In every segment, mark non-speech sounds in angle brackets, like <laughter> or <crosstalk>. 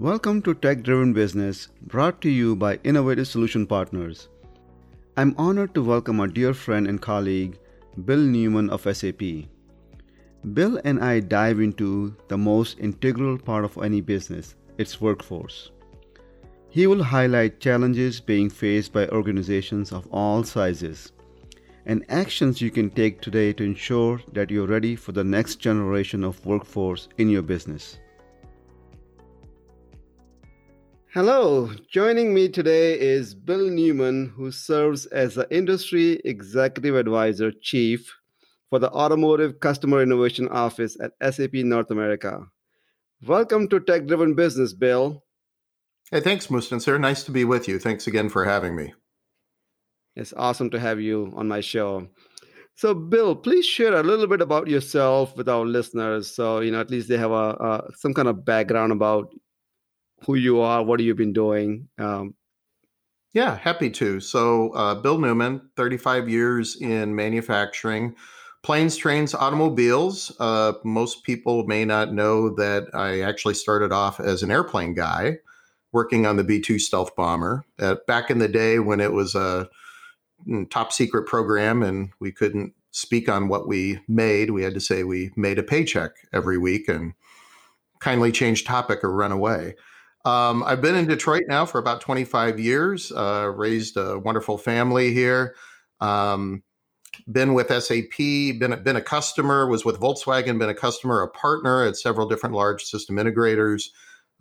Welcome to Tech Driven Business, brought to you by Innovative Solution Partners. I'm honored to welcome our dear friend and colleague, Bill Newman of SAP. Bill and I dive into the most integral part of any business its workforce. He will highlight challenges being faced by organizations of all sizes and actions you can take today to ensure that you're ready for the next generation of workforce in your business. Hello, joining me today is Bill Newman, who serves as the Industry Executive Advisor Chief for the Automotive Customer Innovation Office at SAP North America. Welcome to Tech Driven Business, Bill. Hey, thanks, Mustansir. Nice to be with you. Thanks again for having me. It's awesome to have you on my show. So, Bill, please share a little bit about yourself with our listeners, so you know at least they have a, a some kind of background about who you are, what have you been doing? Um, yeah, happy to. So, uh, Bill Newman, 35 years in manufacturing, planes, trains, automobiles. Uh, most people may not know that I actually started off as an airplane guy working on the B 2 stealth bomber. Uh, back in the day when it was a mm, top secret program and we couldn't speak on what we made, we had to say we made a paycheck every week and kindly change topic or run away. Um, I've been in Detroit now for about 25 years, uh, raised a wonderful family here. Um, been with SAP, been a, been a customer, was with Volkswagen, been a customer, a partner at several different large system integrators,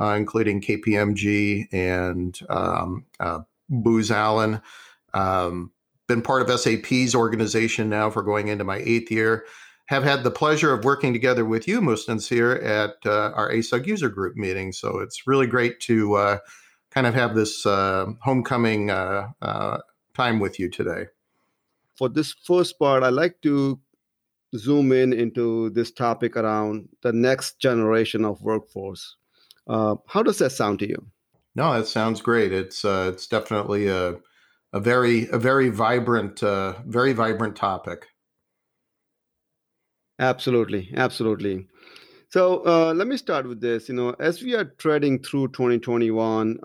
uh, including KPMG and um, uh, Booz Allen. Um, been part of SAP's organization now for going into my eighth year have had the pleasure of working together with you, Mustans, here at uh, our ASUG user group meeting. So it's really great to uh, kind of have this uh, homecoming uh, uh, time with you today. For this first part, I'd like to zoom in into this topic around the next generation of workforce. Uh, how does that sound to you? No, that sounds great. It's it's definitely a a very a very vibrant very vibrant topic. Absolutely, absolutely. So uh, let me start with this. You know, as we are treading through 2021,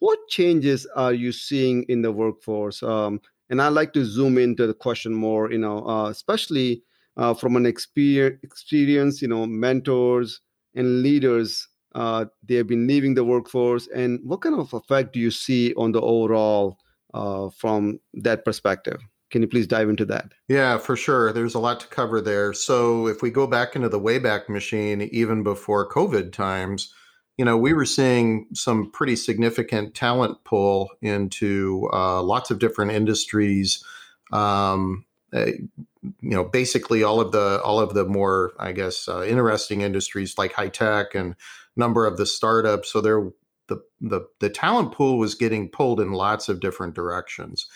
what changes are you seeing in the workforce? Um, and I'd like to zoom into the question more. You know, uh, especially uh, from an experience, experience, you know, mentors and leaders. Uh, they have been leaving the workforce, and what kind of effect do you see on the overall uh, from that perspective? Can you please dive into that? Yeah, for sure. There's a lot to cover there. So, if we go back into the Wayback Machine, even before COVID times, you know, we were seeing some pretty significant talent pull into uh, lots of different industries. Um, uh, you know, basically all of the all of the more, I guess, uh, interesting industries like high tech and number of the startups. So there, the the the talent pool was getting pulled in lots of different directions.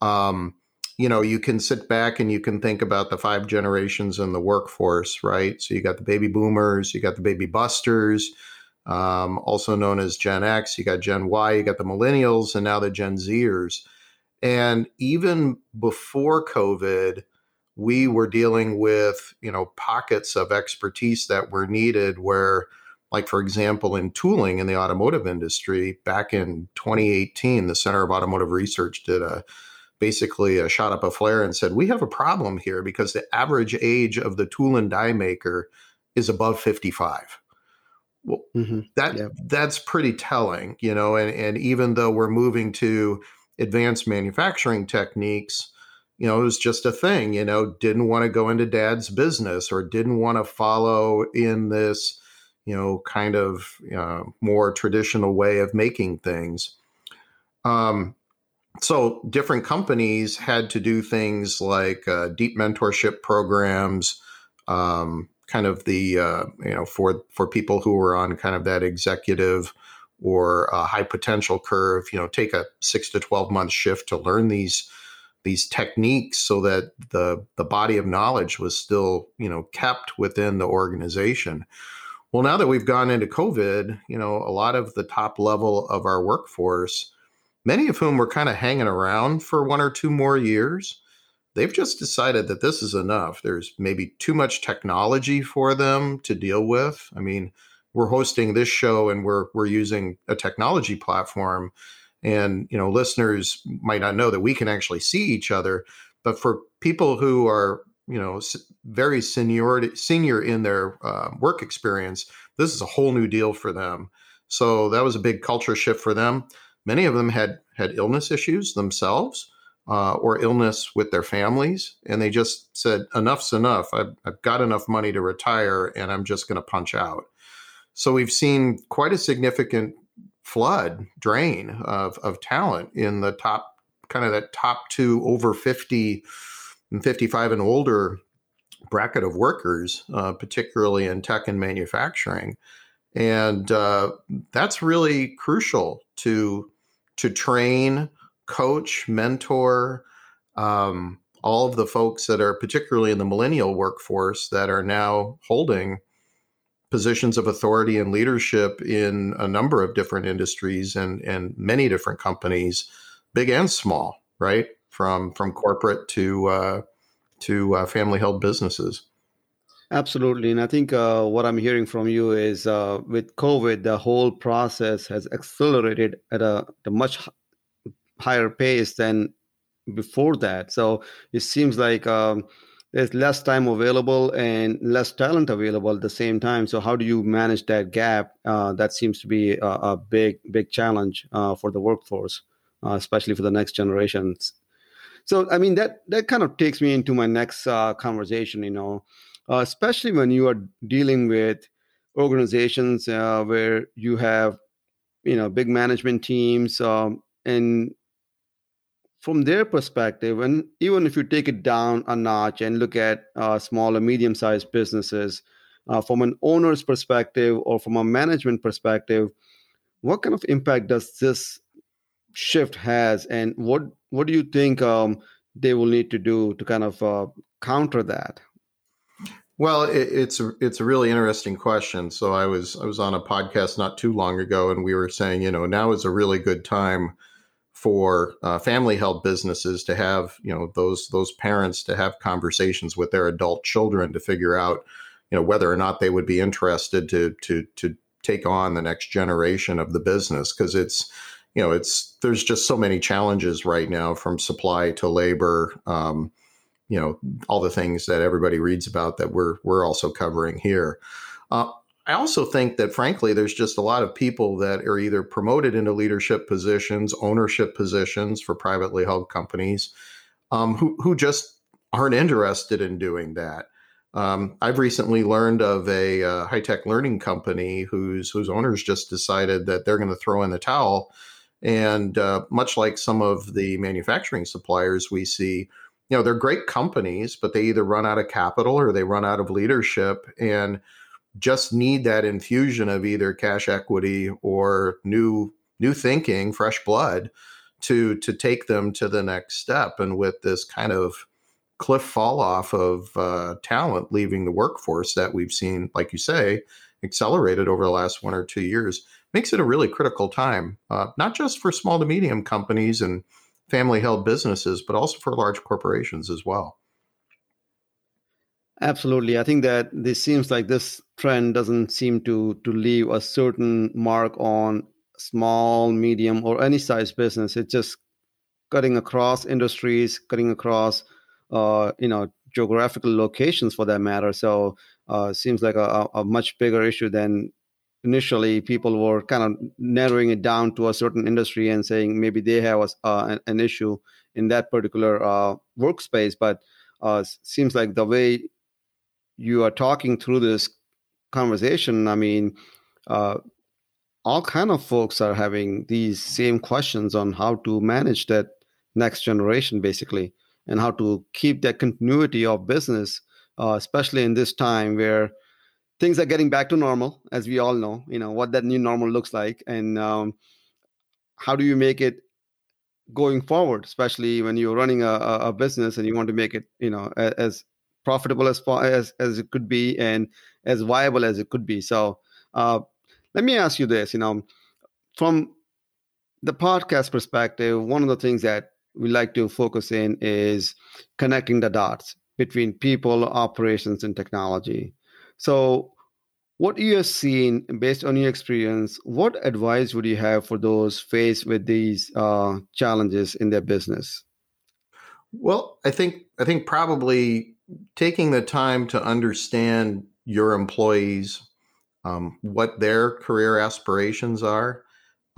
Um, you know, you can sit back and you can think about the five generations in the workforce, right? So you got the baby boomers, you got the baby busters, um, also known as Gen X, you got Gen Y, you got the millennials, and now the Gen Zers. And even before COVID, we were dealing with, you know, pockets of expertise that were needed where, like, for example, in tooling in the automotive industry, back in 2018, the Center of Automotive Research did a basically uh, shot up a flare and said, We have a problem here because the average age of the tool and die maker is above 55. Well, mm-hmm. that yeah. that's pretty telling, you know. And and even though we're moving to advanced manufacturing techniques, you know, it was just a thing. You know, didn't want to go into dad's business or didn't want to follow in this, you know, kind of uh, more traditional way of making things. Um, so different companies had to do things like uh, deep mentorship programs um, kind of the uh, you know for for people who were on kind of that executive or a high potential curve you know take a six to 12 month shift to learn these these techniques so that the the body of knowledge was still you know kept within the organization. Well now that we've gone into covid you know a lot of the top level of our workforce many of whom were kind of hanging around for one or two more years. They've just decided that this is enough. There's maybe too much technology for them to deal with. I mean, we're hosting this show and we're we're using a technology platform and you know listeners might not know that we can actually see each other but for people who are you know very senior senior in their uh, work experience this is a whole new deal for them so that was a big culture shift for them many of them had had illness issues themselves uh, or illness with their families and they just said enough's enough I've, I've got enough money to retire and i'm just going to punch out so we've seen quite a significant flood drain of, of talent in the top kind of that top two over 50 and 55 and older bracket of workers, uh, particularly in tech and manufacturing. And uh, that's really crucial to to train, coach, mentor um, all of the folks that are particularly in the millennial workforce that are now holding positions of authority and leadership in a number of different industries and and many different companies, big and small, right? From from corporate to uh, to uh, family held businesses. Absolutely, and I think uh, what I'm hearing from you is uh, with COVID, the whole process has accelerated at a, a much higher pace than before that. So it seems like. Um, there's less time available and less talent available at the same time. So how do you manage that gap? Uh, that seems to be a, a big, big challenge uh, for the workforce, uh, especially for the next generations. So I mean that that kind of takes me into my next uh, conversation. You know, uh, especially when you are dealing with organizations uh, where you have, you know, big management teams um, and from their perspective, and even if you take it down a notch and look at uh, small or medium sized businesses, uh, from an owner's perspective or from a management perspective, what kind of impact does this shift has, and what what do you think um, they will need to do to kind of uh, counter that? Well, it, it's a, it's a really interesting question. So I was I was on a podcast not too long ago, and we were saying, you know, now is a really good time for uh, family held businesses to have you know those those parents to have conversations with their adult children to figure out you know whether or not they would be interested to to to take on the next generation of the business because it's you know it's there's just so many challenges right now from supply to labor um, you know all the things that everybody reads about that we're we're also covering here uh, I also think that, frankly, there's just a lot of people that are either promoted into leadership positions, ownership positions for privately held companies, um, who, who just aren't interested in doing that. Um, I've recently learned of a uh, high tech learning company whose whose owners just decided that they're going to throw in the towel, and uh, much like some of the manufacturing suppliers we see, you know, they're great companies, but they either run out of capital or they run out of leadership, and just need that infusion of either cash equity or new new thinking, fresh blood to to take them to the next step. And with this kind of cliff fall off of uh, talent leaving the workforce that we've seen, like you say, accelerated over the last one or two years, makes it a really critical time, uh, not just for small to medium companies and family held businesses, but also for large corporations as well. Absolutely. I think that this seems like this trend doesn't seem to to leave a certain mark on small, medium, or any size business. It's just cutting across industries, cutting across uh, you know geographical locations for that matter. So uh, seems like a, a much bigger issue than initially people were kind of narrowing it down to a certain industry and saying maybe they have a, uh, an issue in that particular uh, workspace. But uh, seems like the way you are talking through this conversation, I mean, uh, all kind of folks are having these same questions on how to manage that next generation, basically, and how to keep that continuity of business, uh, especially in this time where things are getting back to normal, as we all know. You know what that new normal looks like, and um, how do you make it going forward, especially when you're running a, a business and you want to make it, you know, as profitable as as, as it could be and as viable as it could be. So uh, let me ask you this, you know, from the podcast perspective, one of the things that we like to focus in is connecting the dots between people, operations, and technology. So what you have seen based on your experience, what advice would you have for those faced with these uh, challenges in their business? Well, I think I think probably taking the time to understand your employees, um, what their career aspirations are.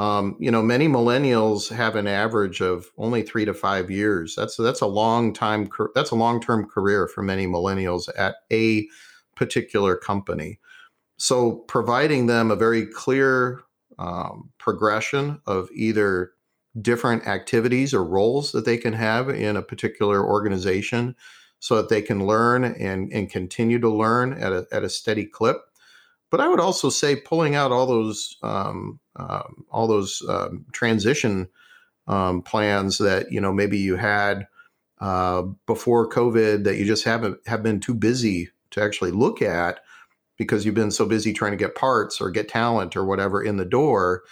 Um, you know, many millennials have an average of only three to five years. That's that's a long time. That's a long term career for many millennials at a particular company. So, providing them a very clear um, progression of either different activities or roles that they can have in a particular organization so that they can learn and, and continue to learn at a, at a steady clip. But I would also say pulling out all those um, um, all those um, transition um, plans that you know maybe you had uh, before COVID that you just haven't have been too busy to actually look at because you've been so busy trying to get parts or get talent or whatever in the door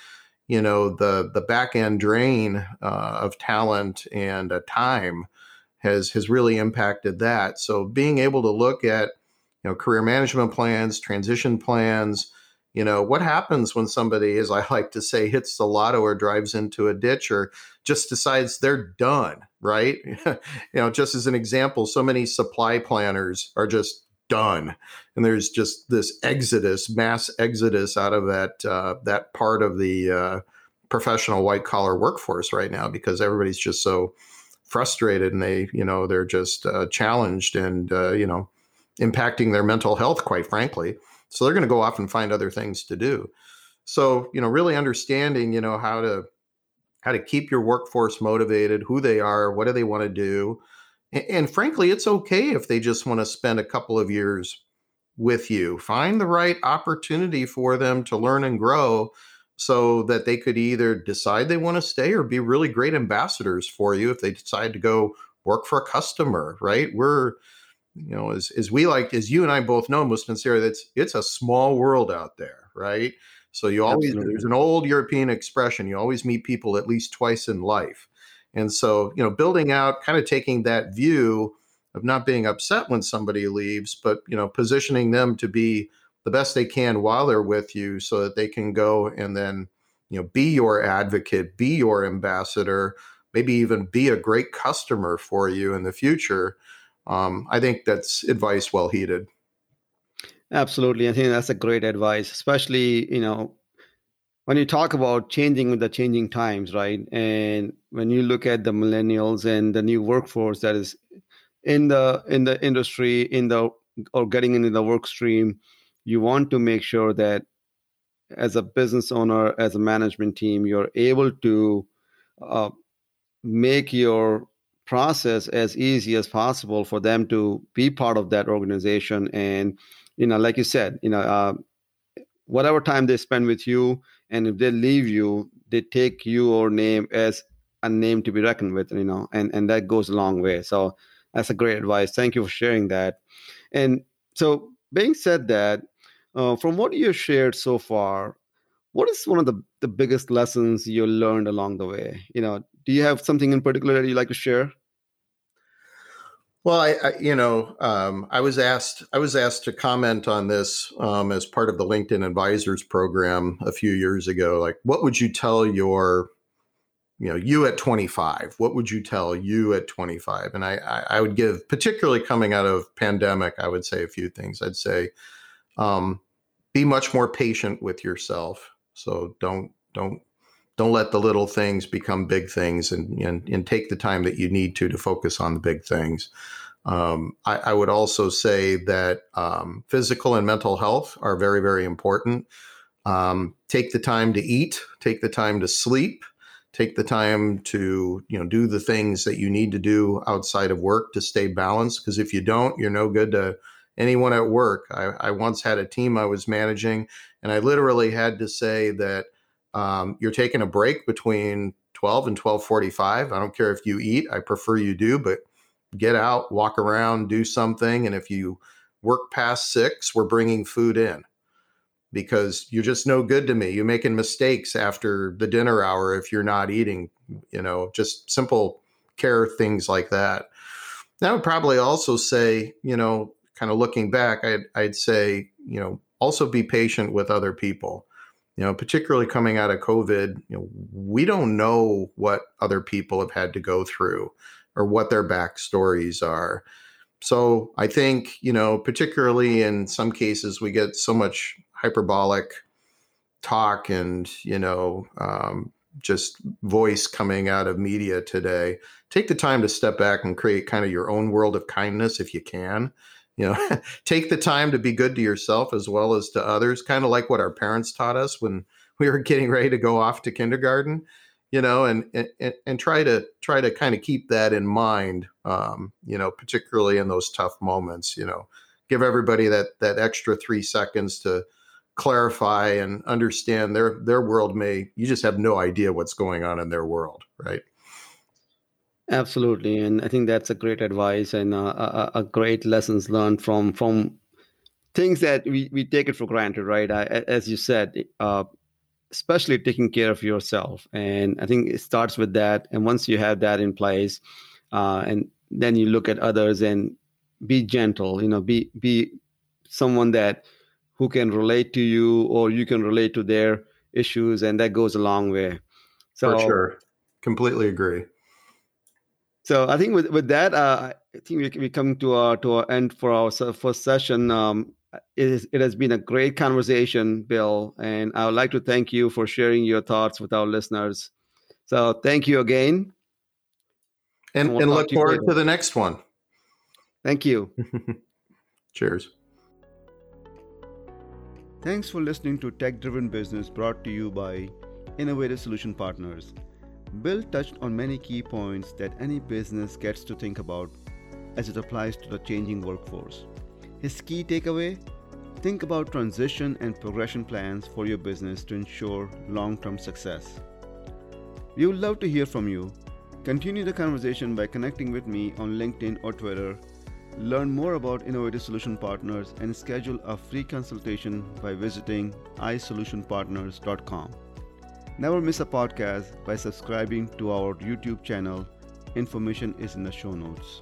you know the the back end drain uh, of talent and uh, time has has really impacted that. So being able to look at you know career management plans transition plans you know what happens when somebody as i like to say hits the lotto or drives into a ditch or just decides they're done right? <laughs> You know just as an example so many supply planners are just done. And there's just this exodus mass exodus out of that uh, that part of the uh, professional white collar workforce right now because everybody's just so frustrated and they you know they're just uh, challenged and uh, you know impacting their mental health quite frankly. So they're going to go off and find other things to do. So you know really understanding you know how to how to keep your workforce motivated who they are what do they want to do and, frankly, it's okay if they just want to spend a couple of years with you. Find the right opportunity for them to learn and grow so that they could either decide they want to stay or be really great ambassadors for you if they decide to go work for a customer, right? We're you know, as, as we like, as you and I both know, most sincerely, it's it's a small world out there, right? So you always Absolutely. there's an old European expression, you always meet people at least twice in life. And so, you know, building out, kind of taking that view of not being upset when somebody leaves, but, you know, positioning them to be the best they can while they're with you so that they can go and then, you know, be your advocate, be your ambassador, maybe even be a great customer for you in the future. Um, I think that's advice well heeded. Absolutely. I think that's a great advice, especially, you know, when you talk about changing with the changing times, right? And when you look at the millennials and the new workforce that is in the in the industry, in the or getting into the work stream, you want to make sure that as a business owner, as a management team, you're able to uh, make your process as easy as possible for them to be part of that organization and you know like you said you know uh, whatever time they spend with you and if they leave you they take your name as a name to be reckoned with you know and and that goes a long way. So that's a great advice. Thank you for sharing that. And so being said that uh, from what you shared so far what is one of the, the biggest lessons you learned along the way? You know do you have something in particular that you like to share well, I, I you know, um, I was asked I was asked to comment on this um, as part of the LinkedIn Advisors program a few years ago. Like, what would you tell your, you know, you at 25? What would you tell you at 25? And I, I, I would give, particularly coming out of pandemic, I would say a few things. I'd say, um, be much more patient with yourself. So don't don't don't let the little things become big things and, and, and take the time that you need to to focus on the big things. Um, I, I, would also say that um, physical and mental health are very, very important. Um, take the time to eat, take the time to sleep, take the time to you know do the things that you need to do outside of work to stay balanced. Because if you don't, you're no good to anyone at work. I, I once had a team I was managing, and I literally had to say that um, you're taking a break between 12 and 12:45. I don't care if you eat. I prefer you do, but get out, walk around, do something. And if you work past six, we're bringing food in because you're just no good to me. You're making mistakes after the dinner hour if you're not eating. You know, just simple care things like that. I would probably also say, you know, kind of looking back, I'd, I'd say, you know, also be patient with other people. You know, particularly coming out of COVID, you know, we don't know what other people have had to go through or what their backstories are. So I think, you know, particularly in some cases, we get so much hyperbolic talk and, you know, um, just voice coming out of media today. Take the time to step back and create kind of your own world of kindness if you can. You know, <laughs> take the time to be good to yourself as well as to others, kind of like what our parents taught us when we were getting ready to go off to kindergarten you know, and and, and try to try to kind of keep that in mind, um, you know, particularly in those tough moments. You know, give everybody that that extra three seconds to clarify and understand their their world. May you just have no idea what's going on in their world, right? Absolutely, and I think that's a great advice and uh, a, a, great lessons learned from from things that we, we take it for granted, right? I, as you said, uh, especially taking care of yourself and i think it starts with that and once you have that in place uh, and then you look at others and be gentle you know be be someone that who can relate to you or you can relate to their issues and that goes a long way. So for sure. Completely agree so i think with with that uh, i think we, we come to our to our end for our first session um, it, is, it has been a great conversation, Bill, and I would like to thank you for sharing your thoughts with our listeners. So thank you again. And, and, we'll and look forward to the next one. Thank you. <laughs> Cheers. Thanks for listening to Tech Driven Business brought to you by Innovative Solution Partners. Bill touched on many key points that any business gets to think about as it applies to the changing workforce. His key takeaway think about transition and progression plans for your business to ensure long term success. We would love to hear from you. Continue the conversation by connecting with me on LinkedIn or Twitter. Learn more about Innovative Solution Partners and schedule a free consultation by visiting isolutionpartners.com. Never miss a podcast by subscribing to our YouTube channel. Information is in the show notes.